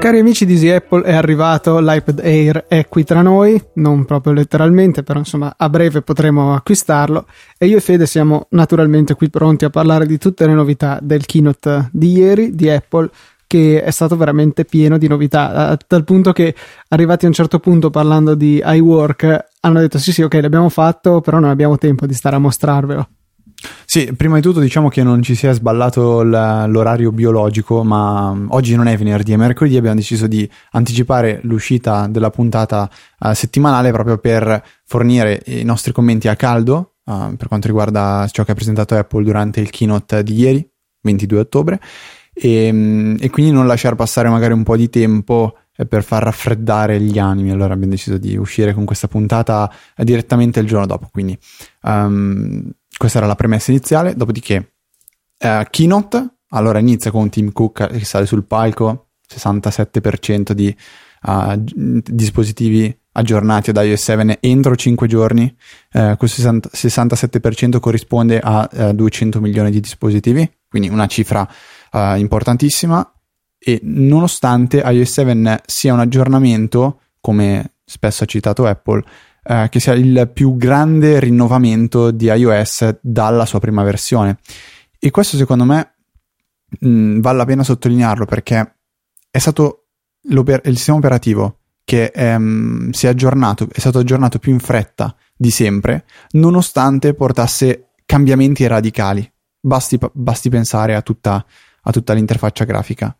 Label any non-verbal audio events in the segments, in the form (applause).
Cari amici di Easy Apple, è arrivato l'iPad Air, è qui tra noi, non proprio letteralmente, però insomma a breve potremo acquistarlo e io e Fede siamo naturalmente qui pronti a parlare di tutte le novità del keynote di ieri di Apple che è stato veramente pieno di novità, a tal punto che arrivati a un certo punto parlando di iWork hanno detto sì sì ok l'abbiamo fatto, però non abbiamo tempo di stare a mostrarvelo. Sì, prima di tutto diciamo che non ci sia sballato l'orario biologico, ma oggi non è venerdì, è mercoledì abbiamo deciso di anticipare l'uscita della puntata uh, settimanale proprio per fornire i nostri commenti a caldo uh, per quanto riguarda ciò che ha presentato Apple durante il keynote di ieri, 22 ottobre, e, e quindi non lasciare passare magari un po' di tempo eh, per far raffreddare gli animi. Allora abbiamo deciso di uscire con questa puntata direttamente il giorno dopo. Quindi um, questa era la premessa iniziale, dopodiché uh, Keynote, allora inizia con Tim Cook che sale sul palco, 67% di uh, dispositivi aggiornati ad iOS 7 entro 5 giorni, uh, questo 67% corrisponde a 200 milioni di dispositivi, quindi una cifra importantissima. E nonostante iOS 7 sia un aggiornamento, come spesso ha citato Apple, eh, che sia il più grande rinnovamento di iOS dalla sua prima versione. E questo secondo me mh, mm, vale la pena sottolinearlo perché è stato il sistema operativo che ehm, si è aggiornato, è stato aggiornato più in fretta di sempre, nonostante portasse cambiamenti radicali. Basti, basti pensare a tutta, a tutta l'interfaccia grafica.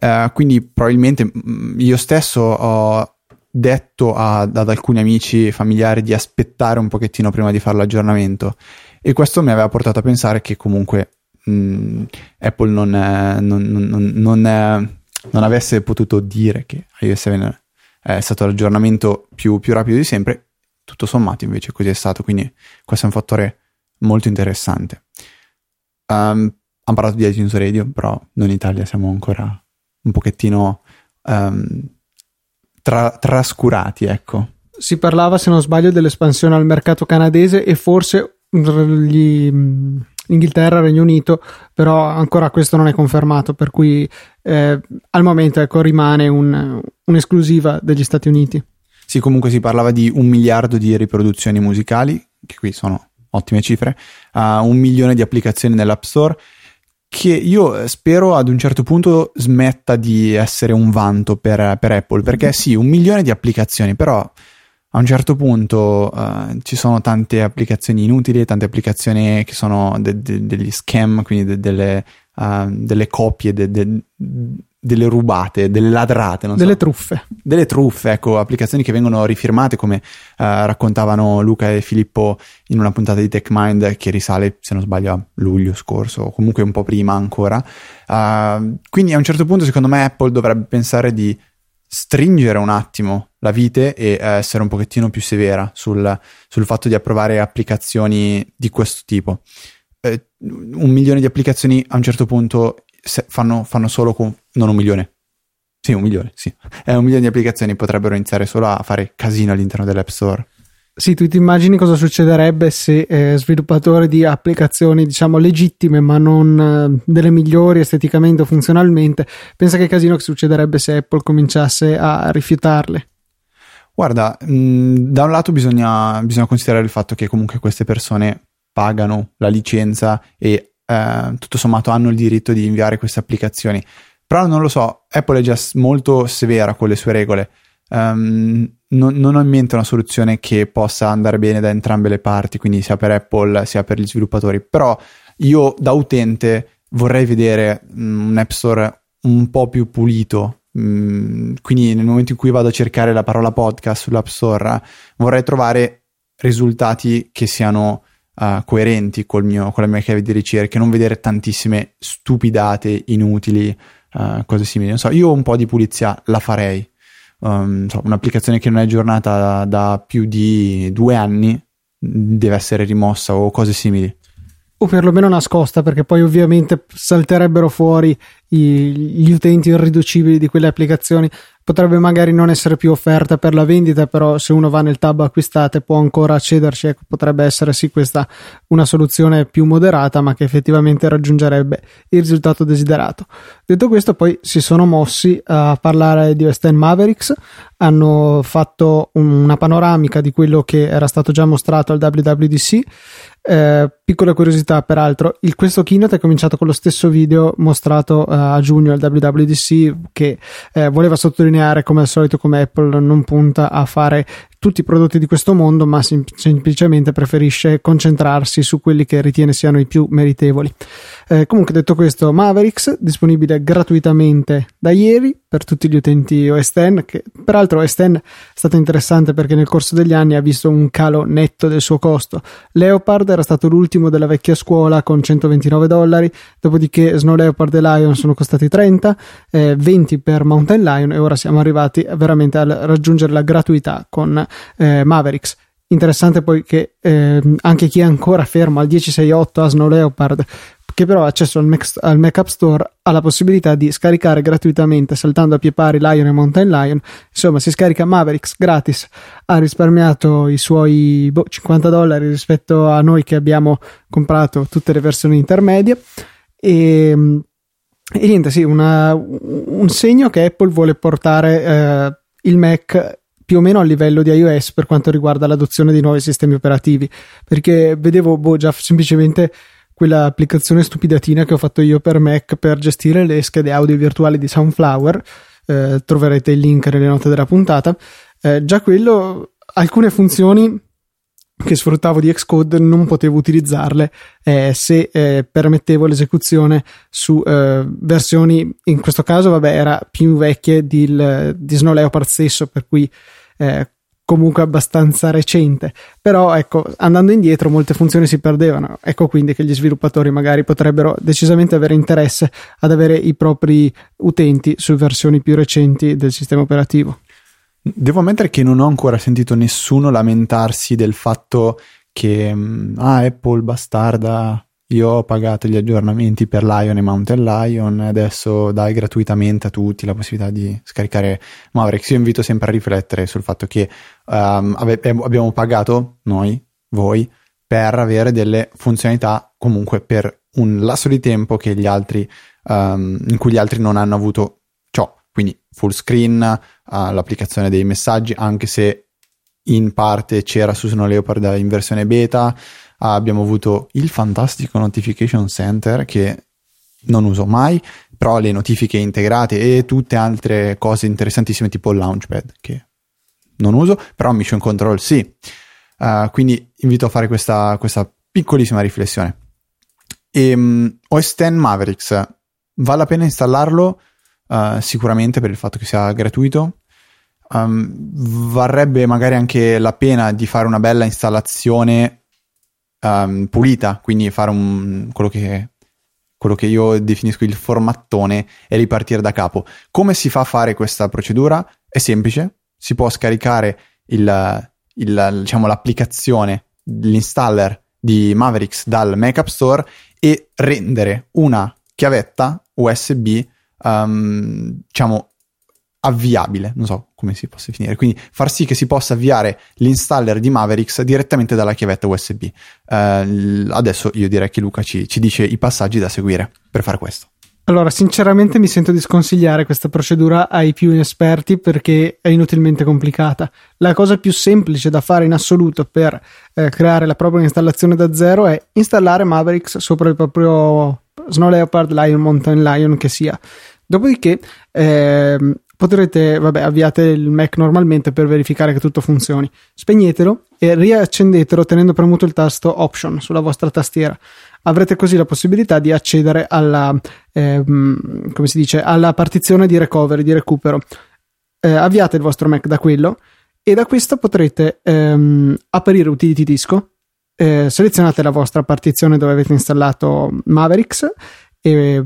Uh, quindi probabilmente mm, io stesso ho detto ad, ad alcuni amici e familiari di aspettare un pochettino prima di fare l'aggiornamento. E questo mi aveva portato a pensare che comunque mh, mm, Apple non, è, non, non, non, è, non, avesse potuto dire che iOS 7 è stato l'aggiornamento più, più rapido di sempre, tutto sommato invece così è stato, quindi questo è un fattore molto interessante. Um, hanno parlato di iTunes Radio, però noi in Italia siamo ancora un pochettino um, tra, trascurati, ecco. Si parlava, se non sbaglio, dell'espansione al mercato canadese e forse gli, Inghilterra, Regno Unito, però ancora questo non è confermato, per cui eh, al momento ecco, rimane un, un'esclusiva degli Stati Uniti. Sì, comunque si parlava di un miliardo di riproduzioni musicali, che qui sono ottime cifre, uh, un milione di applicazioni nell'App Store che io spero ad un certo punto smetta di essere un vanto per, per Apple, perché sì, un milione di applicazioni, però a un certo punto uh, ci sono tante applicazioni inutili, tante applicazioni che sono de- de- degli scam, quindi de- delle, uh, delle copie, delle rubate, delle ladrate, delle so. truffe. Delle truffe, ecco, applicazioni che vengono rifirmate come uh, raccontavano Luca e Filippo in una puntata di TechMind che risale, se non sbaglio, a luglio scorso o comunque un po' prima ancora. Uh, quindi a un certo punto secondo me Apple dovrebbe pensare di stringere un attimo la vite e uh, essere un pochettino più severa sul, sul fatto di approvare applicazioni di questo tipo. Eh, un milione di applicazioni a un certo punto fanno, fanno solo con, non un milione, sì, un milione, sì. Eh, un milione di applicazioni potrebbero iniziare solo a fare casino all'interno dell'App Store. Sì, tu ti immagini cosa succederebbe se eh, sviluppatori di applicazioni, diciamo, legittime, ma non eh, delle migliori esteticamente o funzionalmente, pensa che casino che succederebbe se Apple cominciasse a rifiutarle? Guarda, mh, da un lato bisogna, bisogna, considerare il fatto che comunque queste persone pagano la licenza e eh, tutto sommato hanno il diritto di inviare queste applicazioni. Però non lo so, Apple è già molto severa con le sue regole. Um, non, non, ho in mente una soluzione che possa andare bene da entrambe le parti, quindi sia per Apple sia per gli sviluppatori. Però io da utente vorrei vedere um, un App Store un po' più pulito. Um, quindi nel momento in cui vado a cercare la parola podcast sull'App Store, vorrei trovare risultati che siano uh, coerenti mio, con la mia chiave di ricerca, non vedere tantissime stupidate, inutili, uh, cose simili. Non so, io un po' di pulizia la farei. Um, so, un'applicazione che non è aggiornata da, da più di due anni deve essere rimossa o cose simili o perlomeno nascosta perché poi ovviamente salterebbero fuori gli utenti irriducibili di quelle applicazioni potrebbe magari non essere più offerta per la vendita, però se uno va nel tab acquistate può ancora accederci, ecco, potrebbe essere sì questa una soluzione più moderata, ma che effettivamente raggiungerebbe il risultato desiderato. Detto questo, poi si sono mossi a parlare di West End Mavericks, hanno fatto una panoramica di quello che era stato già mostrato al WWDC eh, piccola curiosità, peraltro, il, questo keynote è cominciato con lo stesso video mostrato uh, a giugno al WWDC che eh, voleva sottolineare come al solito come Apple non punta a fare tutti i prodotti di questo mondo, ma sem- semplicemente preferisce concentrarsi su quelli che ritiene siano i più meritevoli. Eh, comunque, detto questo, Mavericks disponibile gratuitamente da ieri per tutti gli utenti OS X, che peraltro OS X è stato interessante perché nel corso degli anni ha visto un calo netto del suo costo. Leopard era stato l'ultimo della vecchia scuola con 129 dollari, dopodiché Snow Leopard e Lion sono costati 30, eh, 20 per Mountain Lion e ora siamo arrivati veramente a raggiungere la gratuità con eh, Mavericks. Interessante poi che eh, anche chi è ancora fermo al 1068 a Snow Leopard, che però ha accesso al Mac, al Mac App Store, ha la possibilità di scaricare gratuitamente saltando a pie pari Lion e Mountain Lion. Insomma, si scarica Mavericks gratis. Ha risparmiato i suoi boh, 50 dollari rispetto a noi che abbiamo comprato tutte le versioni intermedie. E, e niente, sì, una, un segno che Apple vuole portare eh, il Mac più o meno a livello di iOS per quanto riguarda l'adozione di nuovi sistemi operativi, perché vedevo boh, già semplicemente quella applicazione stupidatina che ho fatto io per Mac per gestire le schede audio virtuali di Sunflower, eh, troverete il link nelle note della puntata, eh, già quello, alcune funzioni che sfruttavo di Xcode non potevo utilizzarle eh, se eh, permettevo l'esecuzione su eh, versioni, in questo caso vabbè era più vecchie di, di Snow Leopard stesso, per cui eh, comunque abbastanza recente. Però ecco, andando indietro molte funzioni si perdevano. Ecco quindi che gli sviluppatori magari potrebbero decisamente avere interesse ad avere i propri utenti su versioni più recenti del sistema operativo. Devo ammettere che non ho ancora sentito nessuno lamentarsi del fatto che mm, ah, Apple bastarda io ho pagato gli aggiornamenti per Lion e Mountain Lion, adesso dai gratuitamente a tutti la possibilità di scaricare Mavericks. Io invito sempre a riflettere sul fatto che um, ave- abbiamo pagato noi, voi, per avere delle funzionalità comunque per un lasso di tempo um, in cui gli altri non hanno avuto full screen, uh, l'applicazione dei messaggi, anche se in parte c'era su Snow Leopard in versione beta abbiamo avuto il fantastico Notification Center che non uso mai, però le notifiche integrate e tutte altre cose interessantissime tipo il Launchpad che non uso, però Mission Control sì. Uh, quindi invito a fare questa, questa piccolissima riflessione. E, um, OS X Mavericks, vale la pena installarlo? Uh, sicuramente per il fatto che sia gratuito. Um, varrebbe magari anche la pena di fare una bella installazione um, pulita, quindi fare un, quello, che, quello che io definisco il formattone e ripartire da capo. Come si fa a fare questa procedura? È semplice, si può scaricare il, il, diciamo, l'applicazione, l'installer di Mavericks dal Mac App Store e rendere una chiavetta USB um, diciamo avviabile, non so come si possa finire, quindi far sì che si possa avviare l'installer di Mavericks direttamente dalla chiavetta USB. Uh, adesso io direi che Luca ci, ci dice i passaggi da seguire per fare questo. Allora, sinceramente mi sento di sconsigliare questa procedura ai più inesperti perché è inutilmente complicata. La cosa più semplice da fare in assoluto per eh, creare la propria installazione da zero è installare Mavericks sopra il proprio Snow Leopard, Lion, Mountain Lion che sia. Dopodiché eh, potrete, vabbè, avviate il Mac normalmente per verificare che tutto funzioni. Spegnetelo e riaccendetelo tenendo premuto il tasto Option sulla vostra tastiera. Avrete così la possibilità di accedere alla, ehm, come si dice, alla partizione di recovery, di recupero. Eh, avviate il vostro Mac da quello e da questo potrete ehm, aprire Utility Disco. Eh, selezionate la vostra partizione dove avete installato Mavericks e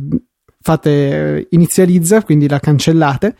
fate inizializza, quindi la cancellate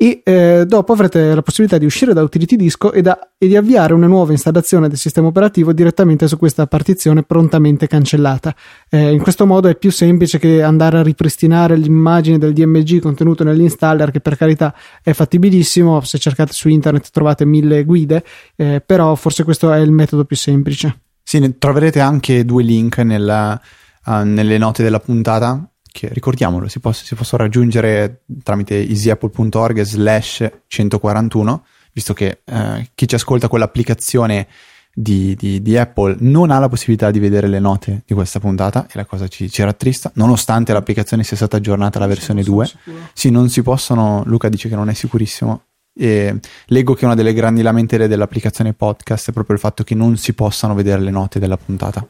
e eh, dopo avrete la possibilità di uscire da Utility Disco e, da, e, di avviare una nuova installazione del sistema operativo direttamente su questa partizione prontamente cancellata. Eh, in questo modo è più semplice che andare a ripristinare l'immagine del DMG contenuto nell'installer, che per carità è fattibilissimo, se cercate su internet trovate mille guide, eh, però forse questo è il metodo più semplice. Sì, troverete anche due link nella, uh, nelle note della puntata che ricordiamolo si, posso, si possono raggiungere tramite easyapple.org slash 141 visto che eh, chi ci ascolta con l'applicazione di, di, di, Apple non ha la possibilità di vedere le note di questa puntata e la cosa ci, ci rattrista. Nonostante l'applicazione sia stata aggiornata alla versione 2 sì non si possono. Luca dice che non è sicurissimo. E leggo che una delle grandi lamentele dell'applicazione podcast è proprio il fatto che non si possano vedere le note della puntata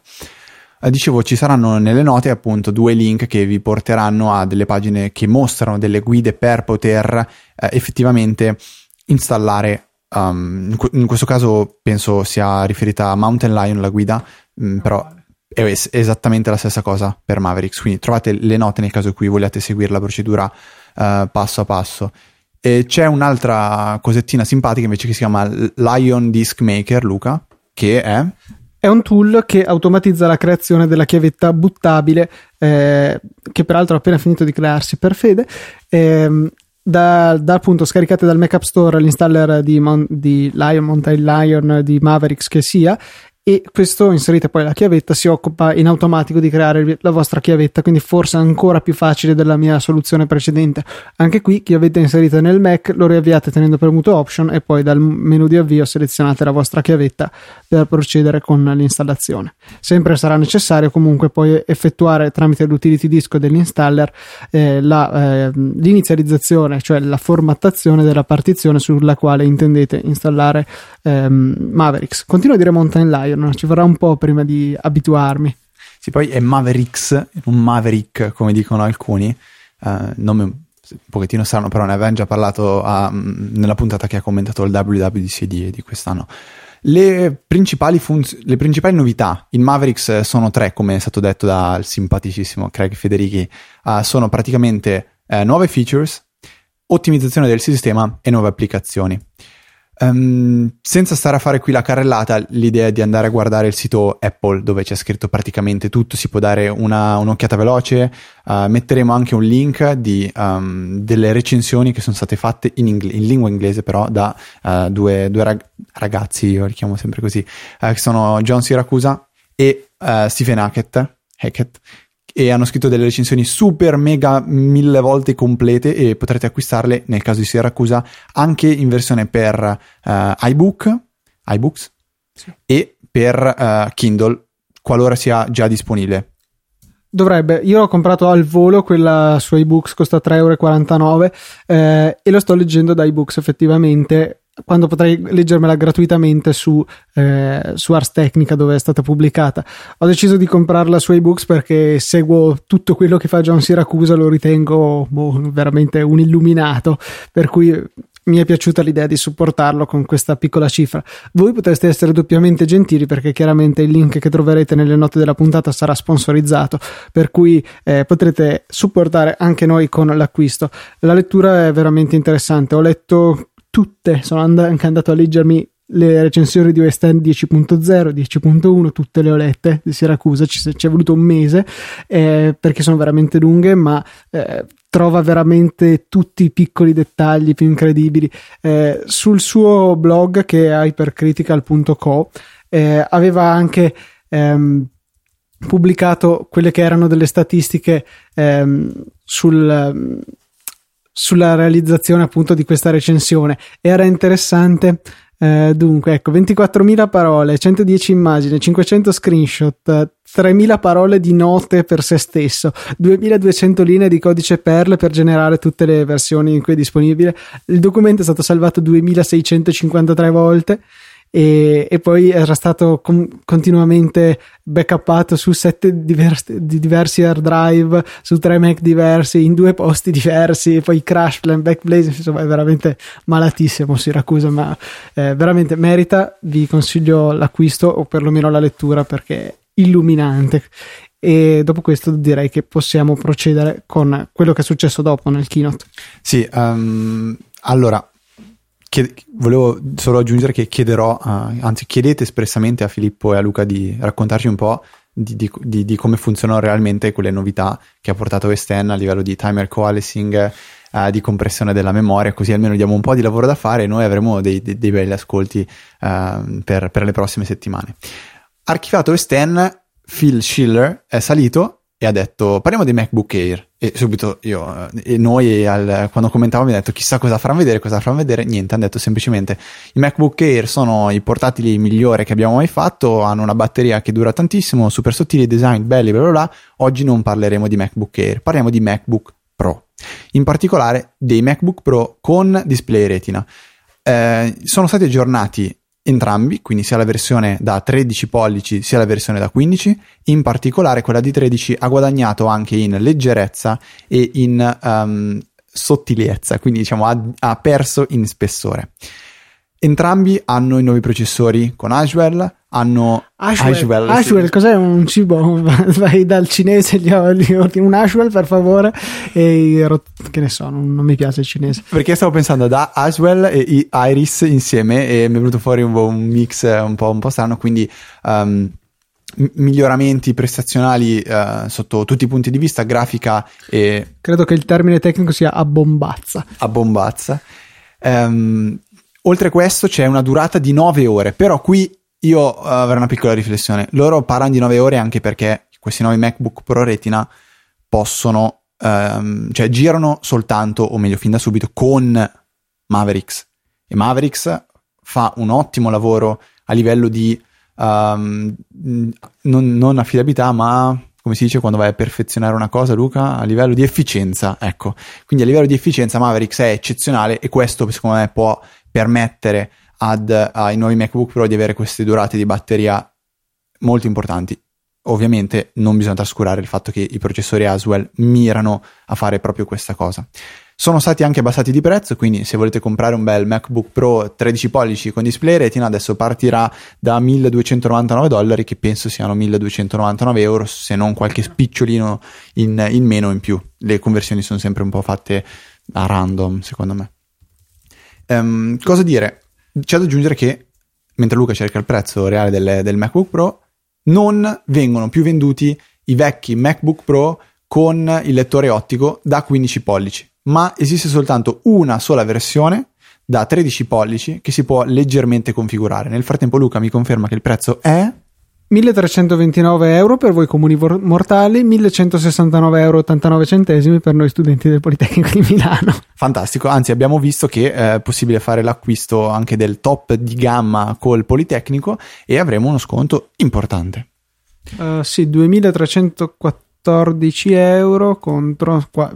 dicevo, ci saranno nelle note appunto due link che vi porteranno a delle pagine che mostrano delle guide per poter eh, effettivamente installare. Um, in, questo caso penso sia riferita a Mountain Lion la guida, mh, mm, però è es- esattamente la stessa cosa per Mavericks. Quindi trovate le note nel caso in cui vogliate seguire la procedura uh, passo a passo. E c'è un'altra cosettina simpatica invece che si chiama Lion Disk Maker, Luca, che è è un tool che automatizza la creazione della chiavetta buttabile, eh, che peraltro ha appena finito di crearsi per fede. Eh, da, da, appunto scaricate dal Mac App Store l'installer di, di Lion, Mountain Lion, di Mavericks che sia e questo inserite poi la chiavetta si occupa in automatico di creare la vostra chiavetta quindi forse ancora più facile della mia soluzione precedente. Anche qui chiavetta inserita nel Mac lo riavviate tenendo premuto option e poi dal menu di avvio selezionate la vostra chiavetta per procedere con l'installazione. Sempre sarà necessario comunque poi effettuare tramite l'utility disco dell'installer eh, la, eh, l'inizializzazione cioè la formattazione della partizione sulla quale intendete installare ehm, Mavericks. Continuo a dire Mountain Lion non ci vorrà un po' prima di abituarmi. Sì, poi è Mavericks, non Maverick come dicono alcuni, uh, nome un pochettino strano, però ne avevamo già parlato a, mm, nella puntata che ha commentato il WWDC di, di quest'anno. Le principali, funz- le principali, novità in Mavericks sono tre, come è stato detto dal simpaticissimo Craig Federighi. Uh, sono praticamente uh, nuove features, ottimizzazione del sistema e nuove applicazioni. Um, senza stare a fare qui la carrellata, l'idea è di andare a guardare il sito Apple dove c'è scritto praticamente tutto, si può dare una, un'occhiata veloce, uh, metteremo anche un link di um, delle recensioni che sono state fatte in, ingle- in lingua inglese però da uh, due, due rag- ragazzi, io li chiamo sempre così, uh, che sono John Siracusa e Stephen Hackett, Hackett e hanno scritto delle recensioni super mega mille volte complete e potrete acquistarle nel caso di Siracusa anche in versione per uh, iBook, iBooks sì. e per uh, Kindle qualora sia già disponibile. Dovrebbe, io ho comprato al volo quella su iBooks, costa 3,49 euro eh, e lo sto leggendo da iBooks effettivamente quando potrei leggermela gratuitamente su, eh, su Ars Technica dove è stata pubblicata. Ho deciso di comprarla su iBooks perché seguo tutto quello che fa John Siracusa, lo ritengo boh, veramente un illuminato, per cui mi è piaciuta l'idea di supportarlo con questa piccola cifra. Voi potreste essere doppiamente gentili perché chiaramente il link che troverete nelle note della puntata sarà sponsorizzato, per cui eh, potrete supportare anche noi con l'acquisto. La lettura è veramente interessante. Ho letto tutte, sono and- anche andato a leggermi le recensioni di West End 10.0, 10.1, tutte le ho lette di Siracusa, ci, ci è voluto un mese eh, perché sono veramente lunghe, ma eh, trova veramente tutti i piccoli dettagli più incredibili. Eh, sul suo blog che è hypercritical.co eh, aveva anche ehm, pubblicato quelle che erano delle statistiche ehm, sul sulla realizzazione appunto di questa recensione. Era interessante. Eh, dunque, ecco, 24.000 parole, 110 immagini, 500 screenshot, 3.000 parole di note per se stesso, 2.200 linee di codice Perl per generare tutte le versioni in cui è disponibile. Il documento è stato salvato 2.653 volte e, e poi era stato com- continuamente backuppato su sette diversi, diversi hard drive, su tre Mac diversi, in due posti diversi, poi crash plan, backblaze, insomma è veramente malatissimo Siracusa, ma eh, veramente merita, vi consiglio l'acquisto o perlomeno la lettura perché è illuminante e dopo questo direi che possiamo procedere con quello che è successo dopo nel keynote. Sì, um, allora, chied- volevo solo aggiungere che chiederò, uh, anzi chiedete espressamente a Filippo e a Luca di raccontarci un po' di, di, di, di come funzionano realmente quelle novità che ha portato West End a livello di timer coalescing, uh, di compressione della memoria, così almeno diamo un po' di lavoro da fare e noi avremo dei, dei, dei belli ascolti uh, per, per, le prossime settimane. Archivato West End, Phil Schiller è salito e ha detto parliamo dei MacBook Air e subito io e noi al, quando commentavamo abbiamo detto chissà cosa faranno vedere cosa faranno vedere niente hanno detto semplicemente i MacBook Air sono i portatili migliori che abbiamo mai fatto hanno una batteria che dura tantissimo super sottili design belli bla bla bla oggi non parleremo di MacBook Air parliamo di MacBook Pro in particolare dei MacBook Pro con display retina eh, sono stati aggiornati entrambi, quindi sia la versione da 13 pollici sia la versione da 15. In particolare quella di 13 ha guadagnato anche in leggerezza e in um, sottigliezza, quindi diciamo ha, ha perso in spessore. Entrambi hanno i nuovi processori con Ashwell, hanno Ashwell, Ashwell, Ashwell sì. cos'è un cibo? (laughs) Vai dal cinese, gli ordini un Ashwell per favore e che ne so, non, non, mi piace il cinese. Perché stavo pensando da Ashwell e Iris insieme e mi è venuto fuori un, un mix un po', un po', strano, quindi um, miglioramenti prestazionali uh, sotto tutti i punti di vista, grafica e... Credo che il termine tecnico sia a bombazza. A bombazza. Um, oltre a questo c'è una durata di 9 ore, però qui io uh, avrei una piccola riflessione. Loro parlano di 9 ore anche perché questi nuovi MacBook Pro Retina possono, um, cioè girano soltanto, o meglio fin da subito, con Mavericks. E Mavericks fa un ottimo lavoro a livello di um, non, non affidabilità, ma come si dice quando vai a perfezionare una cosa, Luca, a livello di efficienza, ecco. Quindi a livello di efficienza Mavericks è eccezionale e questo secondo me può permettere ad, ai nuovi MacBook Pro di avere queste durate di batteria molto importanti. Ovviamente non bisogna trascurare il fatto che i processori Aswell mirano a fare proprio questa cosa. Sono stati anche abbassati di prezzo, quindi se volete comprare un bel MacBook Pro 13 pollici con display retina, adesso partirà da 1299 dollari, che penso siano 1299 euro, se non qualche spicciolino in, in meno in più. Le conversioni sono sempre un po' fatte a random, secondo me. Um, cosa dire? C'è da aggiungere che, mentre Luca cerca il prezzo reale del, del MacBook Pro, non vengono più venduti i vecchi MacBook Pro con il lettore ottico da 15 pollici, ma esiste soltanto una sola versione da 13 pollici che si può leggermente configurare. Nel frattempo Luca mi conferma che il prezzo è 1329 euro per voi comuni mortali, 1169,89 euro per noi studenti del Politecnico di Milano. Fantastico, anzi abbiamo visto che eh, è possibile fare l'acquisto anche del top di gamma col Politecnico e avremo uno sconto importante. Uh, sì, 2314 14 euro contro qua,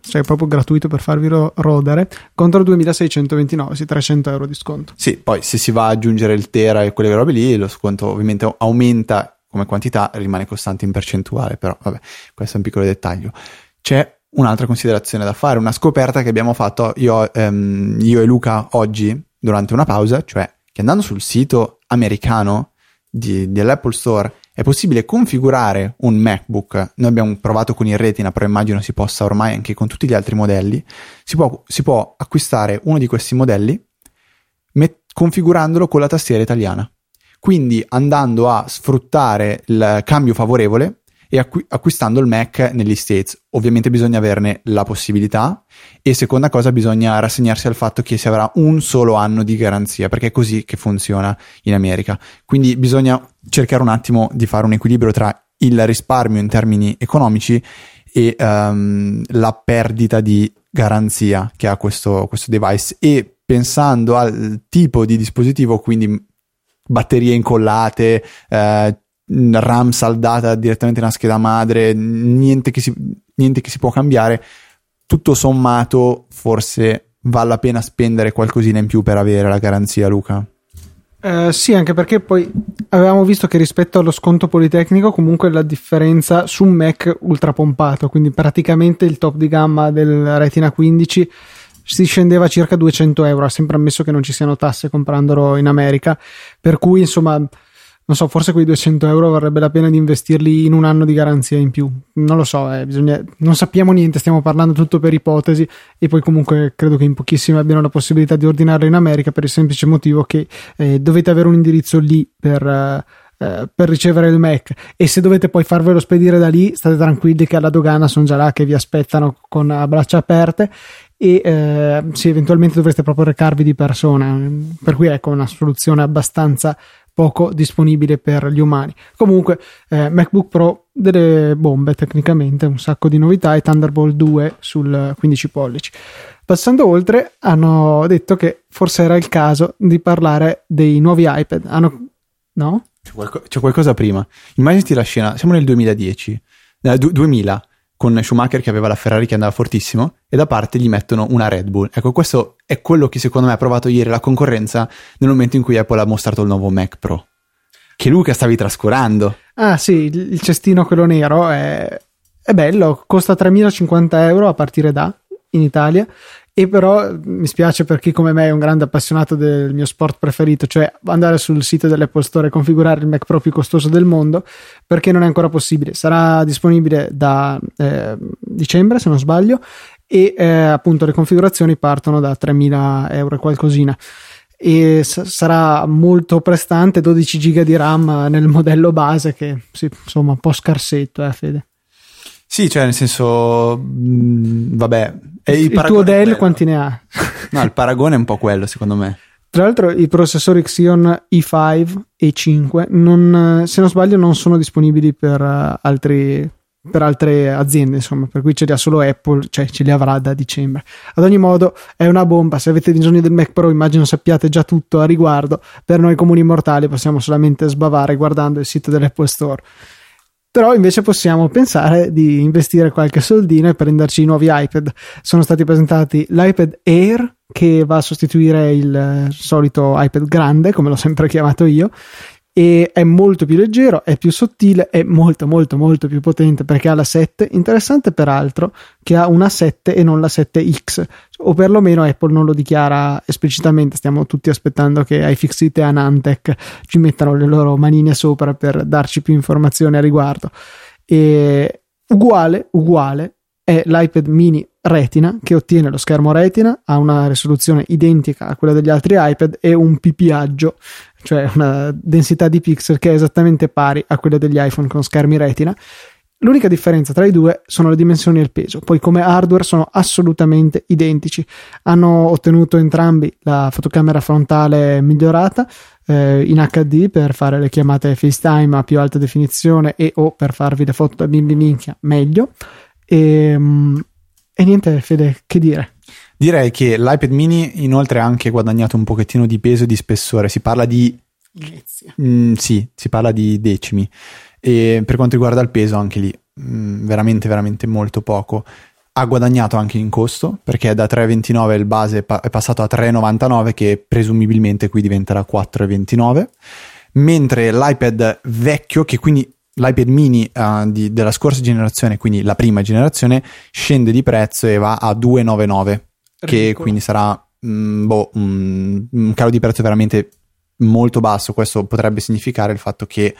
cioè proprio gratuito per farvi ro- rodere contro 2629 sì 300 euro di sconto. Sì poi se si va ad aggiungere il tera e quelle robe lì lo sconto ovviamente aumenta come quantità rimane costante in percentuale però vabbè questo è un piccolo dettaglio. C'è un'altra considerazione da fare una scoperta che abbiamo fatto io, ehm, io e Luca oggi durante una pausa cioè che andando sul sito americano di, dell'Apple Store è possibile configurare un MacBook. Noi abbiamo provato con il Retina, però immagino si possa ormai anche con tutti gli altri modelli. Si può, si può acquistare uno di questi modelli met- configurandolo con la tastiera italiana. Quindi andando a sfruttare il cambio favorevole e acqu- acquistando il Mac negli States. Ovviamente bisogna averne la possibilità e seconda cosa bisogna rassegnarsi al fatto che si avrà un solo anno di garanzia perché è così che funziona in America. Quindi bisogna cercare un attimo di fare un equilibrio tra il risparmio in termini economici e um, la perdita di garanzia che ha questo, questo device e pensando al tipo di dispositivo, quindi batterie incollate, eh, RAM saldata direttamente nella scheda madre, niente che, si, niente che si può cambiare. Tutto sommato, forse vale la pena spendere qualcosina in più per avere la garanzia, Luca. Uh, sì, anche perché poi avevamo visto che rispetto allo sconto politecnico, comunque la differenza su un Mac ultra pompato, quindi praticamente il top di gamma del Retina 15 si scendeva a circa 200 euro, sempre ammesso che non ci siano tasse comprandolo in America, per cui insomma non so, forse quei 200 euro varrebbe la pena di investirli in un anno di garanzia in più. Non lo so, eh, bisogna, non sappiamo niente, stiamo parlando tutto per ipotesi e poi comunque credo che in pochissimi abbiano la possibilità di ordinarlo in America per il semplice motivo che eh, dovete avere un indirizzo lì per... Eh, eh, per ricevere il Mac e se dovete poi farvelo spedire da lì state tranquilli che alla dogana sono già là che vi aspettano con a braccia aperte e eh, sì, eventualmente dovreste proprio recarvi di persona per cui ecco una soluzione abbastanza poco disponibile per gli umani. Comunque, eh, MacBook Pro delle bombe tecnicamente, un sacco di novità e Thunderbolt 2 sul 15 pollici. Passando oltre, hanno detto che forse era il caso di parlare dei nuovi iPad. Hanno... No? C'è, qualco- c'è qualcosa prima. Immaginati la scena, siamo nel 2010, eh, du- 2000 con Schumacher che aveva la Ferrari che andava fortissimo e da parte gli mettono una Red Bull. Ecco, questo è quello che secondo me ha provato ieri la concorrenza nel momento in cui Apple ha mostrato il nuovo Mac Pro. Che Luca stavi trascurando. Ah sì, il cestino quello nero è, è bello, costa 3.050 euro a partire da in Italia e però mi spiace per chi come me è un grande appassionato del mio sport preferito, cioè andare sul sito dell'Apple Store e configurare il Mac Pro più costoso del mondo, perché non è ancora possibile. Sarà disponibile da eh, dicembre, se non sbaglio, e eh, appunto le configurazioni partono da 3.000 euro e qualcosina. E s- sarà molto prestante, 12 giga di RAM nel modello base, che sì, insomma un po' scarsetto, eh, Fede. Sì, cioè nel senso, mh, vabbè. il, il tuo Dell quanti ne ha? no, il paragone è un po' quello, secondo me. Tra l'altro i processori Xeon i5 e 5 non, se non sbaglio non sono disponibili per, uh, altri, per altre aziende, insomma, per cui ce li ha solo Apple, cioè ce li avrà da dicembre. Ad ogni modo è una bomba, se avete bisogno del Mac Pro immagino sappiate già tutto a riguardo, per noi comuni mortali possiamo solamente sbavare guardando il sito dell'Apple Store però invece possiamo pensare di investire qualche soldino e prenderci i nuovi iPad. Sono stati presentati l'iPad Air che va a sostituire il solito iPad grande, come l'ho sempre chiamato io, e è molto più leggero, è più sottile, è molto molto molto più potente perché ha la 7, interessante peraltro che ha una 7 e non la 7X, o perlomeno Apple non lo dichiara esplicitamente, stiamo tutti aspettando che iFixit e Anantec ci mettano le loro manine sopra per darci più informazioni a riguardo. E uguale, uguale è l'iPad mini Retina che ottiene lo schermo Retina, ha una risoluzione identica a quella degli altri iPad e un pipiaggio cioè una densità di pixel che è esattamente pari a quella degli iPhone con schermi retina. L'unica differenza tra i due sono le dimensioni e il peso, poi come hardware sono assolutamente identici. Hanno ottenuto entrambi la fotocamera frontale migliorata eh, in HD per fare le chiamate FaceTime a più alta definizione e o per farvi le foto da bimbi minchia meglio. E, mm, e niente, Fede, che dire? Direi che l'iPad mini inoltre ha anche guadagnato un pochettino di peso e di spessore, si parla di... Mm, sì, si parla di decimi. E per quanto riguarda il peso anche lì, mm, veramente, veramente molto poco. Ha guadagnato anche in costo perché da 3,29 il base è passato a 3,99 che presumibilmente qui diventerà 4,29 mentre l'iPad vecchio che quindi l'iPad mini uh, di, della scorsa generazione, quindi la prima generazione, scende di prezzo e va a 2,99 che quindi sarà mh, boh, mh, un calo di prezzo veramente molto basso. Questo potrebbe significare il fatto che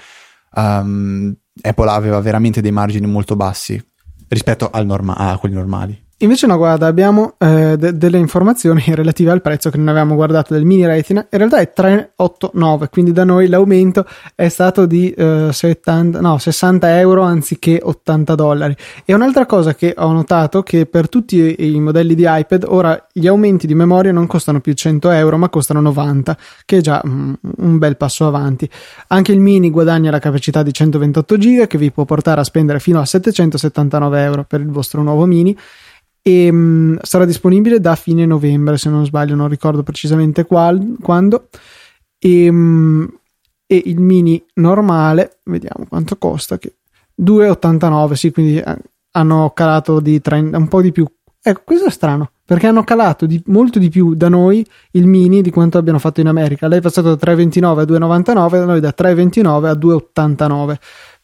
um, Apple aveva veramente dei margini molto bassi rispetto norma- a quelli normali. Invece no, guarda, abbiamo eh, de- delle informazioni (laughs) relative al prezzo che non avevamo guardato del mini retina. In realtà è 389, quindi da noi l'aumento è stato di eh, 70, no, 60 euro anziché 80 dollari. E un'altra cosa che ho notato che per tutti i, modelli di iPad ora gli aumenti di memoria non costano più 100 euro ma costano 90, che è già mm, un bel passo avanti. Anche il mini guadagna la capacità di 128 giga che vi può portare a spendere fino a 779 euro per il vostro nuovo mini e mh, mm, sarà disponibile da fine novembre se non sbaglio non ricordo precisamente qual, quando. E, mh, mm, e, il mini normale vediamo quanto costa che 2,89 sì quindi eh, hanno calato di 30, un po' di più. Ecco questo è strano perché hanno calato di, molto di più da noi il mini di quanto abbiano fatto in America. Lei è passato da 3,29 a 2,99 da noi da 3,29 a 2,89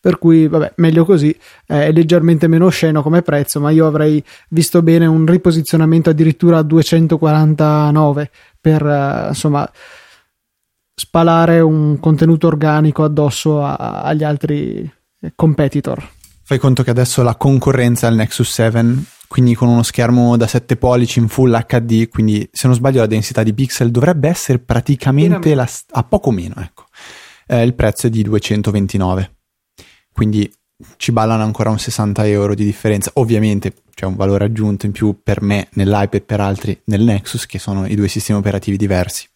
per cui vabbè meglio così eh, è leggermente meno sceno come prezzo ma io avrei visto bene un riposizionamento addirittura a 249 per eh, insomma spalare un contenuto organico addosso a, agli altri competitor. Fai conto che adesso la concorrenza è il Nexus 7, quindi con uno schermo da 7 pollici in full HD, quindi se non sbaglio la densità di pixel dovrebbe essere praticamente la, a poco meno, ecco. Eh, il prezzo è di 229. Quindi ci ballano ancora un 60 euro di differenza. Ovviamente c'è un valore aggiunto in più per me nell'iPad per altri nel Nexus, che sono i due sistemi operativi diversi.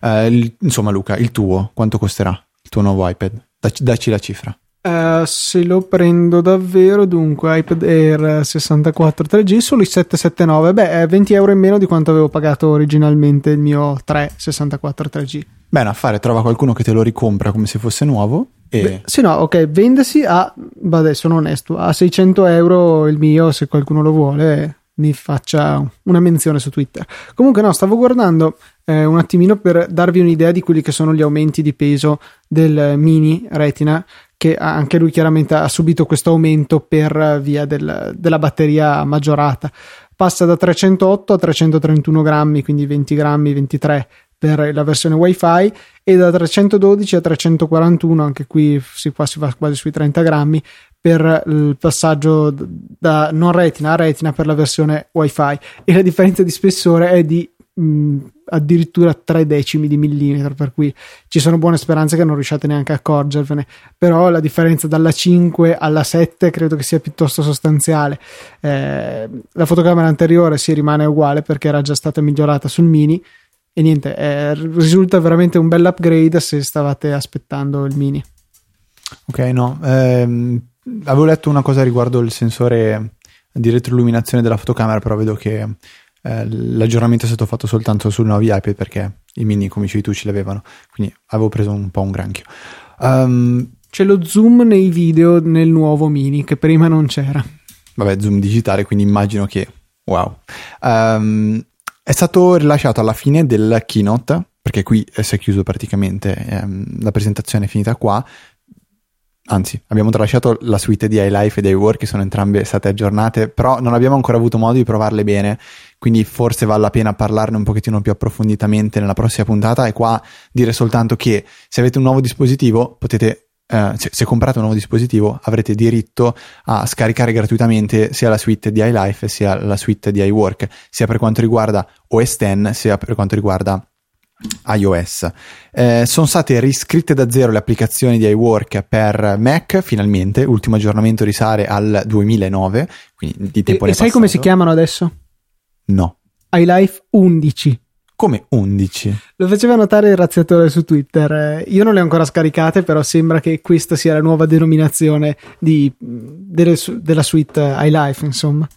Uh, il, insomma, Luca, il tuo quanto costerà? Il tuo nuovo iPad? Dacci, dacci la cifra. Uh, se lo prendo davvero, dunque iPad Air 64 3G solo i 779, beh, è 20 euro in meno di quanto avevo pagato originalmente il mio 3 64 3G. Bene, affare, trova qualcuno che te lo ricompra come se fosse nuovo. E... Beh, sì, no, ok, vendesi a, vabbè, sono onesto, a 600 euro il mio, se qualcuno lo vuole, mi faccia una menzione su Twitter. Comunque, no, stavo guardando eh, un attimino per darvi un'idea di quelli che sono gli aumenti di peso del mini Retina che anche lui chiaramente ha subito questo aumento per via del, della batteria maggiorata. Passa da 308 a 331 grammi, quindi 20 grammi, 23 per la versione wifi e da 312 a 341 anche qui si, qua si va quasi sui 30 grammi per il passaggio da non retina a retina per la versione wifi e la differenza di spessore è di mh, addirittura 3 decimi di millimetro, per cui ci sono buone speranze che non riusciate neanche a accorgervene. Però la differenza dalla 5 alla 7 credo che sia piuttosto sostanziale. Eh, la fotocamera anteriore si rimane uguale perché era già stata migliorata sul mini. E niente, eh, risulta veramente un bel upgrade se stavate aspettando il mini. Ok, no. Ehm, avevo letto una cosa riguardo il sensore di retroilluminazione della fotocamera, però vedo che eh, l'aggiornamento è stato fatto soltanto sui nuovi iPad perché i mini, come dicevi tu, ce l'avevano. Quindi avevo preso un po' un granchio. Um, C'è lo zoom nei video nel nuovo mini che prima non c'era. Vabbè, zoom digitale, quindi immagino che. Wow. Um, è stato rilasciato alla fine del keynote, perché qui si è chiuso praticamente, ehm, la presentazione è finita qua, anzi abbiamo tralasciato la suite di iLife e di iWork che sono entrambe state aggiornate però non abbiamo ancora avuto modo di provarle bene quindi forse vale la pena parlarne un pochettino più approfonditamente nella prossima puntata. E qua dire soltanto che se avete un nuovo dispositivo potete Uh, se, se, comprate un nuovo dispositivo avrete diritto a scaricare gratuitamente sia la suite di iLife sia la suite di iWork, sia per quanto riguarda OS X sia per quanto riguarda iOS. Eh, sono state riscritte da zero le applicazioni di iWork per Mac, finalmente. L'ultimo aggiornamento risale al 2009, quindi di tempo e, ne E sai come si chiamano adesso? No. iLife 11. Come 11? Lo faceva notare il razziatore su Twitter. Io non le ho ancora scaricate, però sembra che questa sia la nuova denominazione di, delle, della suite iLife, insomma.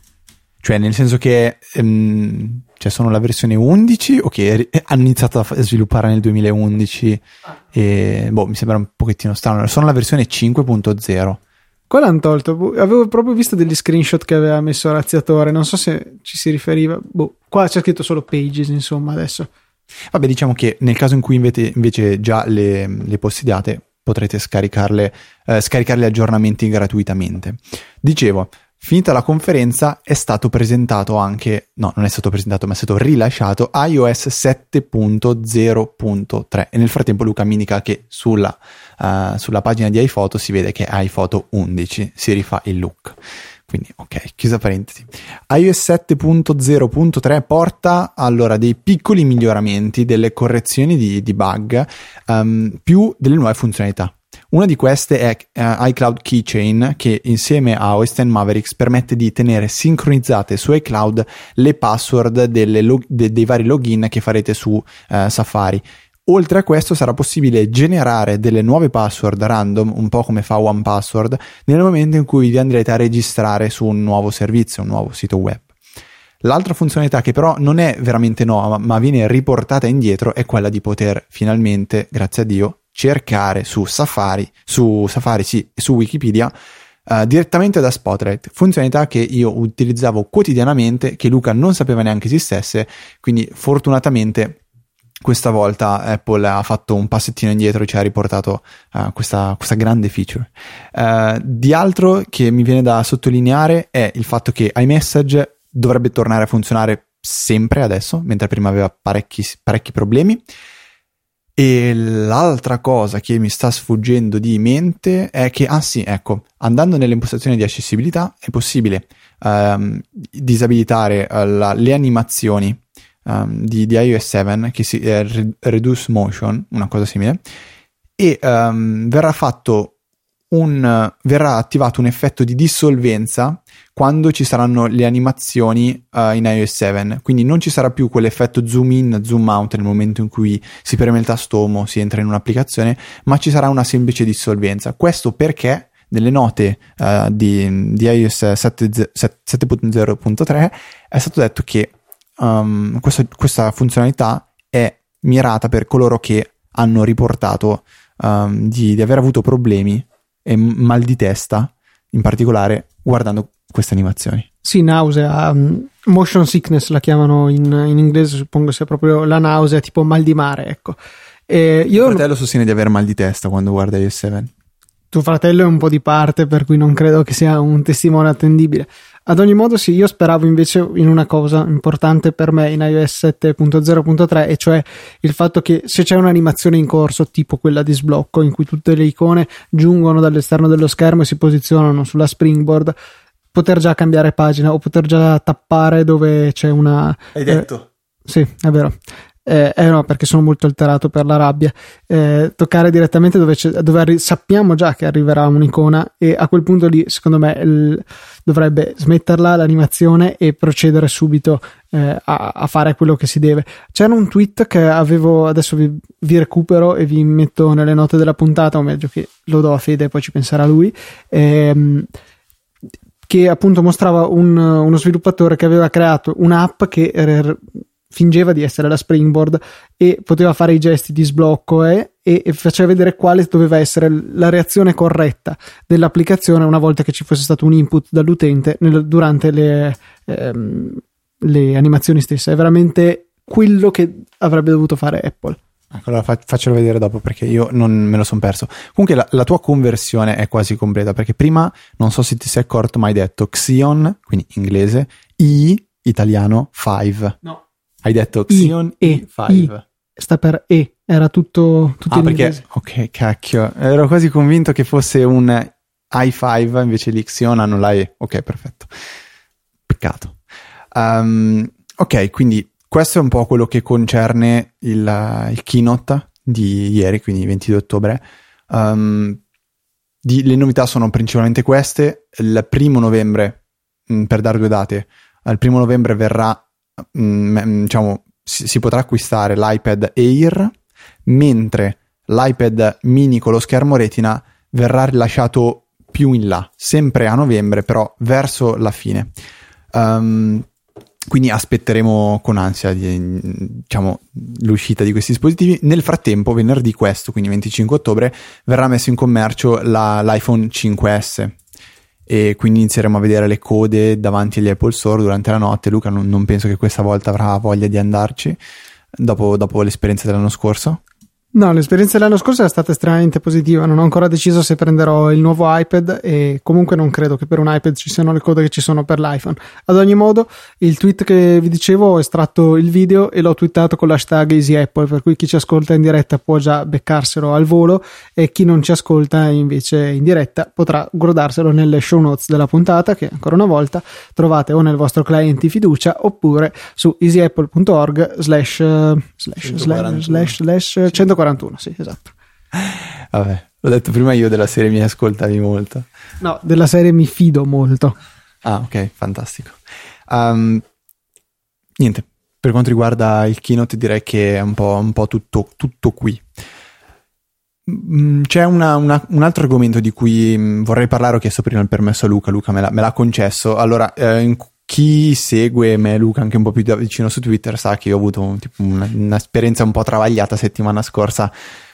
Cioè, nel senso che um, cioè sono la versione 11 o che hanno iniziato a sviluppare nel 2011 e boh, mi sembra un pochettino strano. Sono la versione 5.0. Qua l'hanno tolto. Boh, avevo proprio visto degli screenshot che aveva messo Razziatore. Non so se ci si riferiva. Boh, qua c'è scritto solo Pages, insomma, adesso. Vabbè, diciamo che nel caso in cui invece, invece già le, le possediate, potrete scaricarle, eh, scaricare gli aggiornamenti gratuitamente. Dicevo, Finita la conferenza è stato presentato anche, no, non è stato presentato, ma è stato rilasciato iOS 7.0.3 e nel frattempo Luca mi indica che sulla, uh, sulla pagina di iPhoto si vede che è iPhoto 11, si rifà il look. Quindi, ok, chiusa parentesi. iOS 7.0.3 porta allora dei piccoli miglioramenti, delle correzioni di, di bug, um, più delle nuove funzionalità. Una di queste è uh, iCloud Keychain che insieme a OS X Mavericks permette di tenere sincronizzate su iCloud le password log- de- dei vari login che farete su uh, Safari. Oltre a questo sarà possibile generare delle nuove password random, un po' come fa OnePassword, nel momento in cui vi andrete a registrare su un nuovo servizio, un nuovo sito web. L'altra funzionalità che però non è veramente nuova, ma viene riportata indietro, è quella di poter finalmente, grazie a Dio, cercare su Safari, su Safari sì, su Wikipedia uh, direttamente da Spotlight, funzionalità che io utilizzavo quotidianamente, che Luca non sapeva neanche esistesse, quindi fortunatamente questa volta Apple ha fatto un passettino indietro e ci ha riportato uh, questa, questa, grande feature. Uh, di altro che mi viene da sottolineare è il fatto che iMessage dovrebbe tornare a funzionare sempre adesso, mentre prima aveva parecchi, parecchi problemi E l'altra cosa che mi sta sfuggendo di mente è che, ah sì, ecco, andando nelle impostazioni di accessibilità è possibile um, disabilitare uh, la, le animazioni um, di, di, iOS 7 che si eh, reduce motion, una cosa simile, e um, verrà fatto un, verrà attivato un effetto di dissolvenza quando ci saranno le animazioni uh, in iOS 7. Quindi non ci sarà più quell'effetto zoom in, zoom out nel momento in cui si preme il tasto home o si entra in un'applicazione, ma ci sarà una semplice dissolvenza. Questo perché nelle note uh, di, di, iOS 7.0.3 è stato detto che um, questa, questa funzionalità è mirata per coloro che hanno riportato um, di, di aver avuto problemi e mal di testa, in particolare guardando queste animazioni. Sì, nausea, um, motion sickness la chiamano in, in, inglese, suppongo sia proprio la nausea, tipo mal di mare, ecco. E io... Il fratello sostiene di avere mal di testa quando guarda iOS 7. Tuo fratello è un po' di parte, per cui non credo che sia un testimone attendibile. Ad ogni modo, sì, io speravo invece in una cosa importante per me in iOS 7.0.3, e cioè il fatto che se c'è un'animazione in corso, tipo quella di sblocco, in cui tutte le icone giungono dall'esterno dello schermo e si posizionano sulla springboard, poter già cambiare pagina o poter già tappare dove c'è una. Hai detto? Eh, sì, è vero. Eh, eh, no, perché sono molto alterato per la rabbia. Eh, toccare direttamente dove, dove arri- sappiamo già che arriverà un'icona, e a quel punto lì, secondo me, il, dovrebbe smetterla l'animazione e procedere subito eh, a, a, fare quello che si deve. C'era un tweet che avevo, adesso vi, vi, recupero e vi metto nelle note della puntata, o meglio che lo do a Fede e poi ci penserà lui. Ehm, che appunto mostrava un, uno sviluppatore che aveva creato un'app che er, fingeva di essere la Springboard e poteva fare i gesti di sblocco eh, e, e, faceva vedere quale doveva essere la reazione corretta dell'applicazione una volta che ci fosse stato un input dall'utente nel, durante le, ehm, le animazioni stesse. È veramente quello che avrebbe dovuto fare Apple. Ecco, allora faccelo vedere dopo perché io non me lo sono perso. Comunque la, la, tua conversione è quasi completa perché prima, non so se ti sei accorto, ma hai detto Xion, quindi inglese, I, italiano, 5. No. Hai detto Xion E, 5. Sta per E, era tutto, tutto ah, in perché, inglese. Ok, cacchio, ero quasi convinto che fosse un i5, invece lì Xion hanno la E. Ok, perfetto. Peccato. Um, ok, quindi questo è un po' quello che concerne il, il keynote di ieri, quindi 22 ottobre. Um, di, le novità sono principalmente queste. Il primo novembre, mh, mm, per dare due date, il primo novembre verrà mh, mm, mm, diciamo, si, si, potrà acquistare l'iPad Air, mentre l'iPad mini con lo schermo retina verrà rilasciato più in là, sempre a novembre, però verso la fine. Um, quindi aspetteremo con ansia di, diciamo, l'uscita di questi dispositivi. Nel frattempo, venerdì questo, quindi 25 ottobre, verrà messo in commercio la, l'iPhone 5S e quindi inizieremo a vedere le code davanti agli Apple Store durante la notte. Luca non, non penso che questa volta avrà voglia di andarci dopo, dopo l'esperienza dell'anno scorso. No, l'esperienza dell'anno scorso è stata estremamente positiva. Non ho ancora deciso se prenderò il nuovo iPad e comunque non credo che per un iPad ci siano le code che ci sono per l'iPhone. Ad ogni modo, il tweet che vi dicevo ho estratto il video e l'ho twittato con l'hashtag EasyApple, per cui chi ci ascolta in diretta può già beccarselo al volo e chi non ci ascolta invece in diretta potrà guardarselo nelle show notes della puntata che ancora una volta trovate o nel vostro client di fiducia oppure su easyapple.org slash slash slash slash 140 41, sì, esatto. Vabbè, l'ho detto prima io della serie mi ascoltavi molto. No, della serie mi fido molto. Ah, ok, fantastico. Um, niente, per quanto riguarda il keynote direi che è un po', un po tutto, tutto, qui. Mm, c'è una, una, un altro argomento di cui mm, vorrei parlare, ho chiesto prima il permesso a Luca, Luca me l'ha, me l'ha concesso. Allora, eh, in chi segue me e Luca anche un po' più da vicino su Twitter sa che io ho avuto un, tipo, una, un'esperienza un po' travagliata settimana scorsa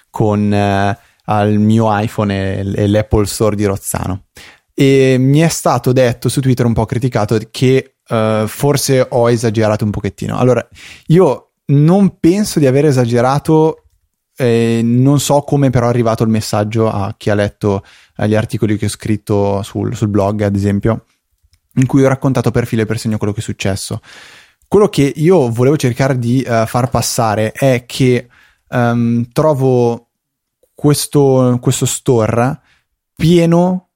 con eh, il mio iPhone e, e, l'Apple Store di Rozzano. E mi è stato detto su Twitter un po' criticato che uh, forse ho esagerato un pochettino. Allora, io non penso di aver esagerato eh, non so come però è arrivato il messaggio a chi ha letto eh, gli articoli che ho scritto sul, sul blog, ad esempio, in cui ho raccontato per filo e per segno quello che è successo. Quello che io volevo cercare di uh, far passare è che um, trovo questo, questo store pieno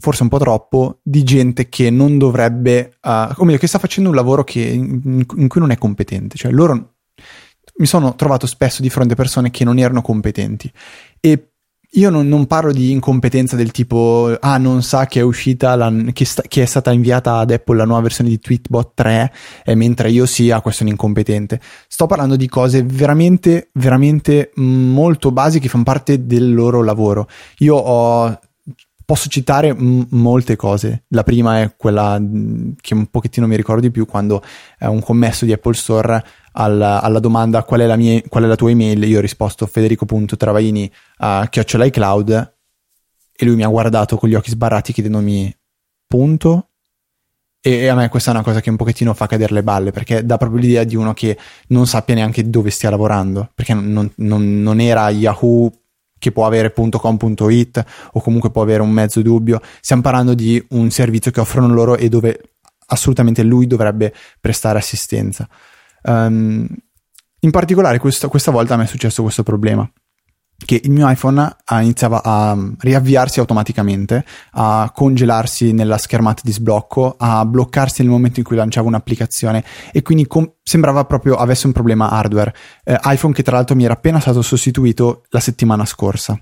forse un po' troppo, di gente che non dovrebbe, uh, o meglio, che sta facendo un lavoro che, in, in, cui non è competente. Cioè, loro mi sono trovato spesso di fronte a persone che non erano competenti. E io non, non, parlo di incompetenza del tipo, ah, non sa che è uscita, la, che, sta, che, è stata inviata ad Apple la nuova versione di Tweetbot 3, e mentre io sia, questo è un incompetente. Sto parlando di cose veramente, veramente molto basiche che fanno parte del loro lavoro. Io ho posso citare m- molte cose. La prima è quella che un pochettino mi ricordo di più quando è un commesso di Apple Store alla, alla domanda qual è, la mia, qual è la tua email, io ho risposto federico.travaini a chiocciola iCloud e lui mi ha guardato con gli occhi sbarrati chiedendomi punto? E a me questa è una cosa che un pochettino fa cadere le balle perché dà proprio l'idea di uno che non sappia neanche dove stia lavorando perché non, non, non era Yahoo che può avere .com.it o comunque può avere un mezzo dubbio. Stiamo parlando di un servizio che offrono loro e dove assolutamente lui dovrebbe prestare assistenza. Um, in particolare questa, questa volta me è successo questo problema che il mio iPhone iniziava a riavviarsi automaticamente, a congelarsi nella schermata di sblocco, a bloccarsi nel momento in cui lanciavo un'applicazione e quindi com- sembrava proprio avesse un problema hardware. Eh, iPhone che tra l'altro mi era appena stato sostituito la settimana scorsa.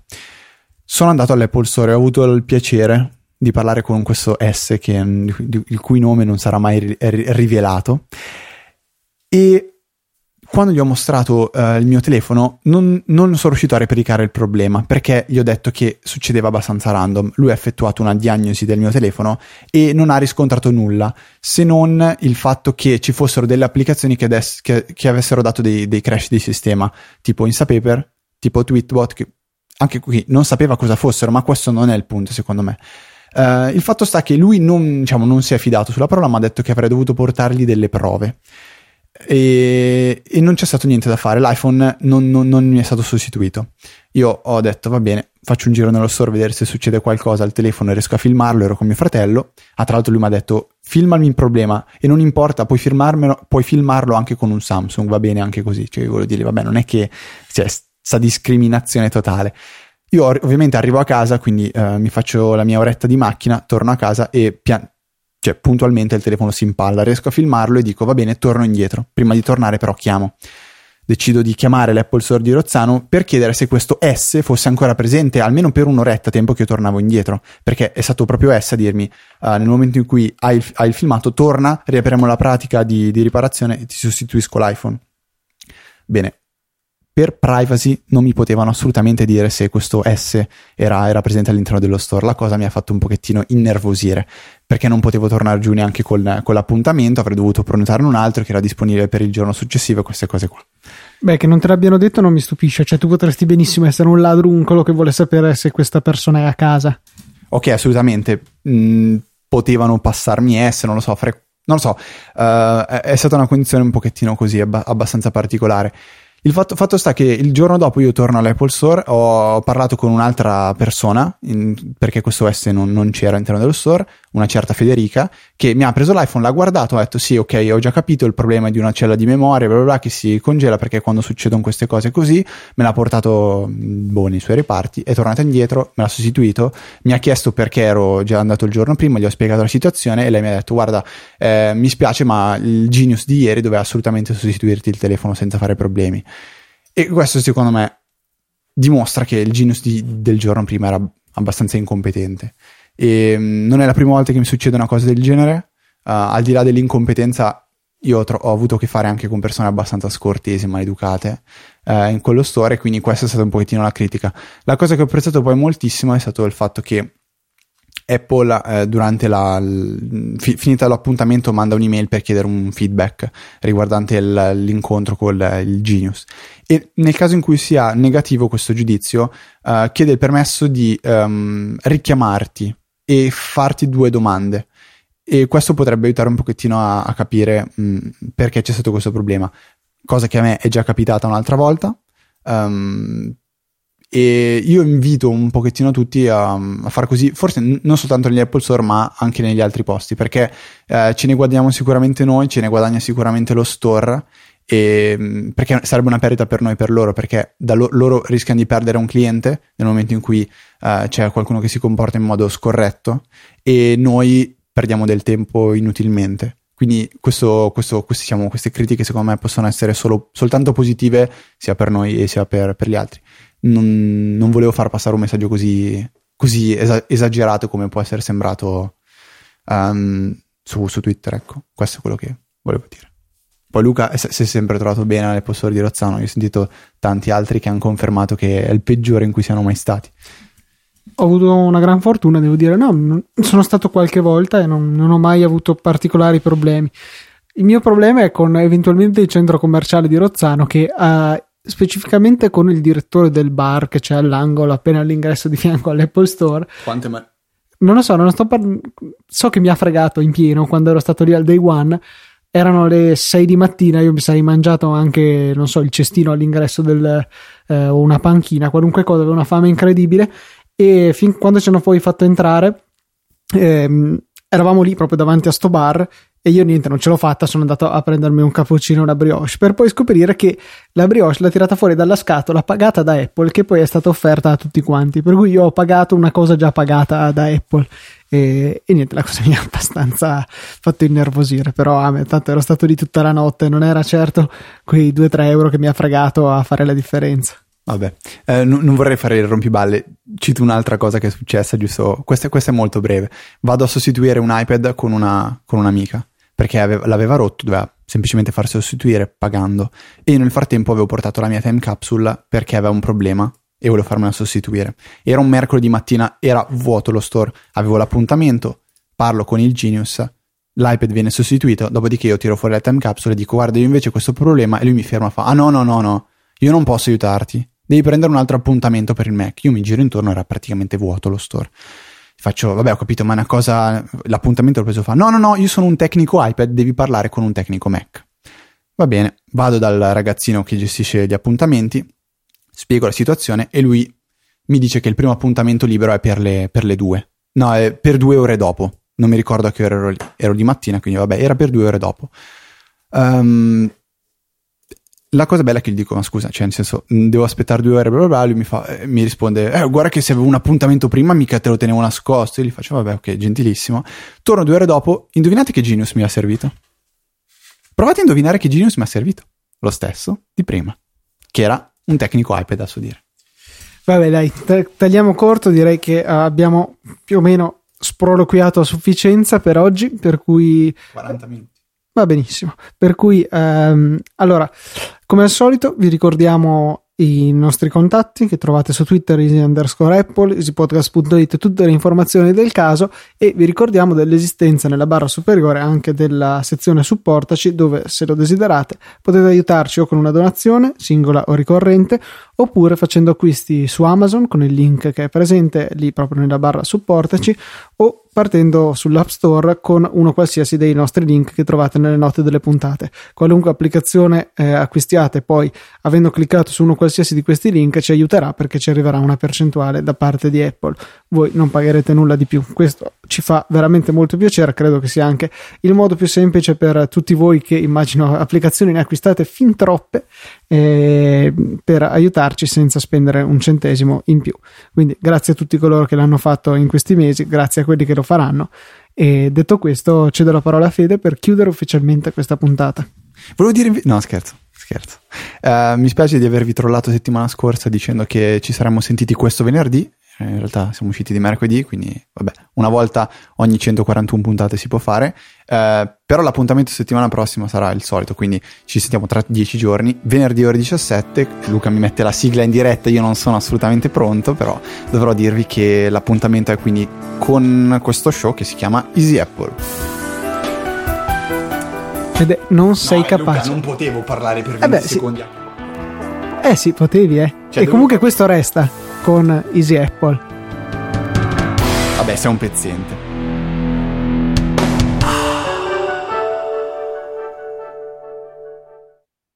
Sono andato all'Apple Store e ho avuto il piacere di parlare con questo S che, il cui nome non sarà mai ri- rivelato e quando gli ho mostrato uh, il mio telefono non, non, sono riuscito a replicare il problema perché gli ho detto che succedeva abbastanza random. Lui ha effettuato una diagnosi del mio telefono e non ha riscontrato nulla se non il fatto che ci fossero delle applicazioni che, adesso, che, che avessero dato dei, dei, crash di sistema tipo Instapaper, tipo Tweetbot che anche qui non sapeva cosa fossero ma questo non è il punto secondo me. Uh, il fatto sta che lui non, diciamo, non si è fidato sulla parola ma ha detto che avrei dovuto portargli delle prove e, e, non c'è stato niente da fare. L'iPhone non, non, non, mi è stato sostituito. Io ho detto va bene, faccio un giro nello store a vedere se succede qualcosa al telefono e riesco a filmarlo. Ero con mio fratello. Ah, tra l'altro, lui mi ha detto filmami il problema e non importa, puoi, puoi filmarlo anche con un Samsung, va bene anche così. Cioè, voglio dire, vabbè, non è che c'è cioè, sta discriminazione totale. Io ovviamente arrivo a casa, quindi eh, mi faccio la mia oretta di macchina, torno a casa e pian- cioè puntualmente il telefono si impalla, riesco a filmarlo e dico va bene, torno indietro. Prima di tornare però chiamo. Decido di chiamare l'Apple Store di Rozzano per chiedere se questo S fosse ancora presente almeno per un'oretta, tempo che io tornavo indietro, perché è stato proprio S a dirmi uh, nel momento in cui hai il, hai il, filmato, torna, riapriamo la pratica di, di riparazione e ti sostituisco l'iPhone. Bene, per privacy non mi potevano assolutamente dire se questo S era, era, presente all'interno dello store. La cosa mi ha fatto un pochettino innervosire perché non potevo tornare giù neanche con, con l'appuntamento, avrei dovuto prenotarne un altro che era disponibile per il giorno successivo e queste cose qua. Beh, che non te l'abbiano detto non mi stupisce, cioè tu potresti benissimo essere un ladruncolo che vuole sapere se questa persona è a casa. Ok, assolutamente. Mm, potevano passarmi S, non lo so, fare... non lo so, uh, è, è stata una condizione un pochettino così, abba- abbastanza particolare. Il fatto, fatto, sta che il giorno dopo io torno all'Apple Store, ho parlato con un'altra persona, in, perché questo S non, non, c'era all'interno dello store, una certa Federica, che mi ha preso l'iPhone, l'ha guardato, ha detto sì, ok, ho già capito, il problema di una cella di memoria, bla bla bla, che si congela perché quando succedono queste cose così, me l'ha portato boh, nei suoi reparti, è tornato indietro, me l'ha sostituito, mi ha chiesto perché ero già andato il giorno prima, gli ho spiegato la situazione e lei mi ha detto guarda, eh, mi spiace ma il Genius di ieri doveva assolutamente sostituirti il telefono senza fare problemi. E questo secondo me dimostra che il Genius di, del giorno prima era abbastanza incompetente. E mm, non è la prima volta che mi succede una cosa del genere. Uh, al di là dell'incompetenza, io ho, tro- ho, avuto a che fare anche con persone abbastanza scortesi, maleducate uh, in quello store, quindi questa è stata un pochettino la critica. La cosa che ho apprezzato poi moltissimo è stato il fatto che Apple eh, durante la fi, finita l'appuntamento manda un'email per chiedere un feedback riguardante il, l'incontro con il Genius. E nel caso in cui sia negativo questo giudizio uh, chiede il permesso di um, richiamarti e farti due domande. E questo potrebbe aiutare un pochettino a, a capire mh, perché c'è stato questo problema cosa che a me è già capitata un'altra volta. Um, e io invito un pochettino tutti a, a fare così, forse non soltanto negli Apple Store, ma anche negli altri posti, perché eh, ce ne guadagniamo sicuramente noi, ce ne guadagna sicuramente lo store. E, mm, perché sarebbe una perdita per noi per loro, perché lo, loro rischiano di perdere un cliente nel momento in cui eh, c'è qualcuno che si comporta in modo scorretto e noi perdiamo del tempo inutilmente. Quindi questo, questo, questi, diciamo, queste critiche secondo me possono essere solo, soltanto positive sia per noi sia per, per gli altri. Non, non, volevo far passare un messaggio così, così esagerato come può essere sembrato um, su, su, Twitter. Ecco, questo è quello che volevo dire. Poi Luca si è sempre trovato bene alle posture di Rozzano. Io ho sentito tanti altri che hanno confermato che è il peggiore in cui siano mai stati ho avuto una gran fortuna, devo dire. No, sono stato qualche volta e non, non, ho mai avuto particolari problemi. Il mio problema è con eventualmente il centro commerciale di Rozzano che ha specificamente con il direttore del bar che c'è all'angolo appena all'ingresso di fianco all'Apple Store. Quante ma- non lo so, non sto par- so che mi ha fregato in pieno quando ero stato lì al day one. Erano le 6 di mattina, io mi sarei mangiato anche, non so, il cestino all'ingresso del, eh, o una panchina, qualunque cosa, avevo una fame incredibile e fin quando ci hanno poi fatto entrare ehm, eravamo lì proprio davanti a sto bar e io niente non ce l'ho fatta sono andato a prendermi un cappuccino e una brioche per poi scoprire che la brioche l'ha tirata fuori dalla scatola pagata da Apple che poi è stata offerta a tutti quanti. Per cui io ho pagato una cosa già pagata da Apple. E, e niente la cosa (laughs) mi ha abbastanza fatto innervosire però a me tanto ero stato lì tutta la notte non era certo quei 2-3 euro che mi ha fregato a fare la differenza Vabbè, eh, n- non vorrei fare il rompiballe, cito un'altra cosa che è successa, giusto? Questa, questa è molto breve. Vado a sostituire un iPad con, una, con un'amica, perché aveva, l'aveva rotto, doveva semplicemente far sostituire pagando. E nel frattempo avevo portato la mia time capsule perché aveva un problema e volevo farmela sostituire. Era un mercoledì mattina, era vuoto lo store, avevo l'appuntamento, parlo con il Genius, l'iPad viene sostituito, dopodiché io tiro fuori la time capsule e dico guarda io invece ho questo problema e lui mi ferma e fa ah no no no no, io non posso aiutarti devi prendere un altro appuntamento per il Mac. Io mi giro intorno, era praticamente vuoto lo store. Faccio, vabbè, ho capito, ma è una cosa. L'appuntamento l'ho preso fa. No, no, no, io sono un tecnico iPad, devi parlare con un tecnico Mac. Va bene, vado dal ragazzino che gestisce gli appuntamenti, spiego la situazione e lui mi dice che il primo appuntamento libero è per le, per le due. No, è per due ore dopo. Non mi ricordo a che ora ero. Ero di mattina, quindi vabbè, era per due ore dopo. Um, la cosa bella è che gli dico, ma scusa, cioè nel senso, devo aspettare due ore, bla bla bla, lui mi, fa, eh, mi risponde, eh, guarda che se avevo un appuntamento prima mica te lo tenevo nascosto, io gli faccio, vabbè, ok, gentilissimo. Torno due ore dopo, indovinate che Genius mi ha servito? Provate a indovinare che Genius mi ha servito. Lo stesso di prima, che era un tecnico iPad a suo dire. Vabbè dai, tagliamo corto, direi che abbiamo più o meno sproloquiato a sufficienza per oggi, per cui... 40 minuti. Va benissimo. Per cui, ehm, allora, come al solito, vi ricordiamo i nostri contatti che trovate su Twitter easy underscore apple, easypodcast.it tutte le informazioni del caso e vi ricordiamo dell'esistenza nella barra superiore anche della sezione supportaci dove se lo desiderate potete aiutarci o con una donazione singola o ricorrente oppure facendo acquisti su Amazon con il link che è presente lì proprio nella barra supportaci o partendo sull'App Store con uno qualsiasi dei nostri link che trovate nelle note delle puntate. Qualunque applicazione eh, acquistiate, poi avendo cliccato su uno qualsiasi di questi link ci aiuterà perché ci arriverà una percentuale da parte di Apple. Voi non pagherete nulla di più. Questo ci fa veramente molto piacere, credo che sia anche il modo più semplice per tutti voi che immagino applicazioni ne acquistate fin troppe eh, per aiutarci senza spendere un centesimo in più. Quindi grazie a tutti coloro che l'hanno fatto in questi mesi, grazie a quelli che lo faranno. E detto questo, cedo la parola a Fede per chiudere ufficialmente questa puntata. Volevo dire. No, scherzo. Scherzo. Uh, mi spiace di avervi trollato settimana scorsa dicendo che ci saremmo sentiti questo venerdì in realtà siamo usciti di mercoledì, quindi vabbè, una volta ogni 141 puntate si può fare, eh, però l'appuntamento settimana prossima sarà il solito, quindi ci sentiamo tra 10 giorni, venerdì ore 17, Luca mi mette la sigla in diretta, io non sono assolutamente pronto, però dovrò dirvi che l'appuntamento è quindi con questo show che si chiama Easy Apple. Ed è, non sei no, capace. Luca, non potevo parlare per 20 eh beh, secondi. Sì. Eh sì, potevi, eh. Cioè, e devo... comunque questo resta con Easy Apple. Vabbè, sei un pezzente.